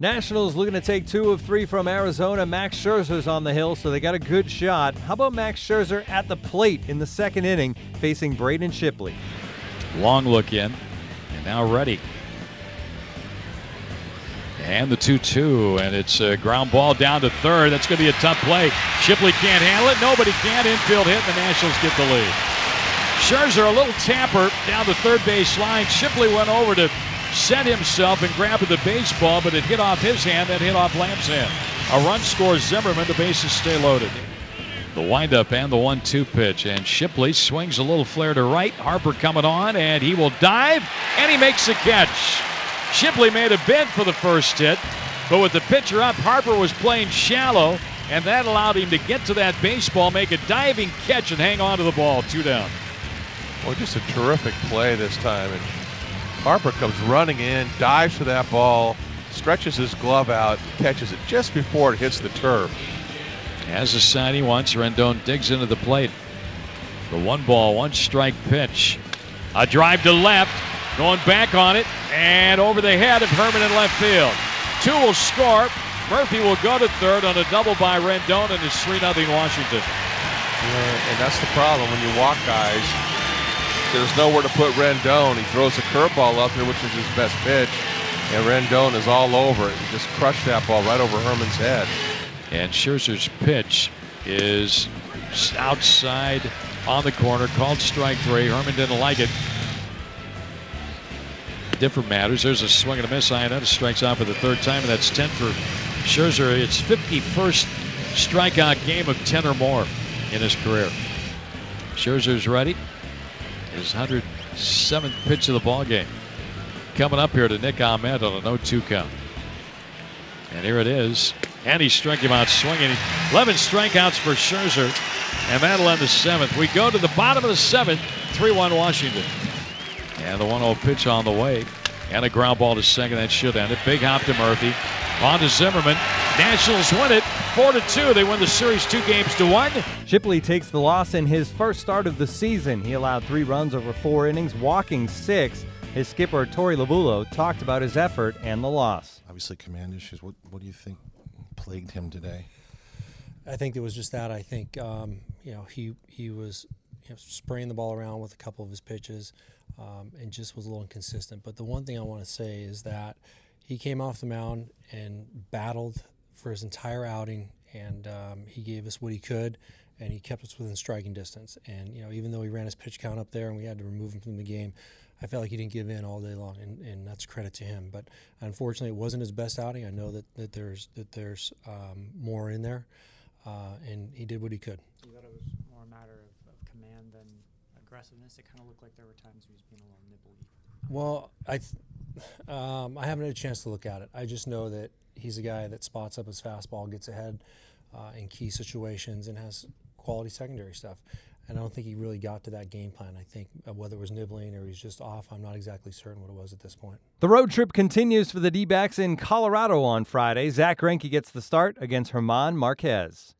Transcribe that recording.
Nationals looking to take two of three from Arizona. Max Scherzer's on the hill, so they got a good shot. How about Max Scherzer at the plate in the second inning, facing Braden Shipley? Long look in, and now ready. And the 2 2, and it's a ground ball down to third. That's going to be a tough play. Shipley can't handle it. Nobody can. Infield hit, and the Nationals get the lead. Scherzer, a little tamper down the third base line. Shipley went over to set himself and grab the baseball, but it hit off his hand, that hit off Lamb's hand. A run scores Zimmerman. The bases stay loaded. The windup and the one-two pitch, and Shipley swings a little flare to right. Harper coming on, and he will dive, and he makes the catch. Shipley made a bid for the first hit, but with the pitcher up, Harper was playing shallow, and that allowed him to get to that baseball, make a diving catch, and hang on to the ball. Two down. Well, just a terrific play this time, and Harper comes running in, dives for that ball, stretches his glove out, catches it just before it hits the turf. As the sign he wants, Rendon digs into the plate. The one ball, one strike pitch. A drive to left, going back on it, and over the head of Herrmann in left field. Two will score. Murphy will go to third on a double by Rendon, and it's 3 0 Washington. Yeah, and that's the problem when you walk guys there's nowhere to put Rendon. He throws a curveball up there, which is his best pitch, and Rendon is all over it. He just crushed that ball right over Herrmann's head. And Scherzer's pitch is outside on the corner, called strike three. Herrmann didn't like it. Different matters. There's a swing and a miss. Iannetta strikes out for the third time, and that's 10 for Scherzer. It's 51st strikeout game of 10 or more in his career. Scherzer's ready his 107th pitch of the ball game. Coming up here to Nick Ahmed on a 0-2 count. And here it is. And he struck him out swinging. 11 strikeouts for Scherzer. And that'll end the seventh. We go to the bottom of the seventh. 3-1 Washington. And the 1-0 pitch on the way. And a ground ball to second. That should end it. Big hop to Murphy. On to Zimmerman. Nationals win it four to two. They win the series two games to one. Shipley takes the loss in his first start of the season. He allowed three runs over four innings, walking six. His skipper Torey Lovullo talked about his effort and the loss. Obviously, command issues. What what do you think plagued him today? I think it was just that. I think um, you know he he was you know, spraying the ball around with a couple of his pitches, um, and just was a little inconsistent. But the one thing I want to say is that he came off the mound and battled for his entire outing, and um, he gave us what he could, and he kept us within striking distance. And you know, even though he ran his pitch count up there, and we had to remove him from the game, I felt like he didn't give in all day long, and, and that's credit to him. But unfortunately, it wasn't his best outing. I know that, that there's that there's um, more in there, uh, and he did what he could. You thought it was more a matter of, aggressiveness. It kind of looked like there were times he was being a little nibbly. Well, I. Th- um, I haven't had a chance to look at it. I just know that he's a guy that spots up his fastball, gets ahead uh, in key situations, and has quality secondary stuff. And I don't think he really got to that game plan. I think uh, whether it was nibbling or he's just off, I'm not exactly certain what it was at this point. The road trip continues for the D backs in Colorado on Friday. Zack Greinke gets the start against Germán Márquez.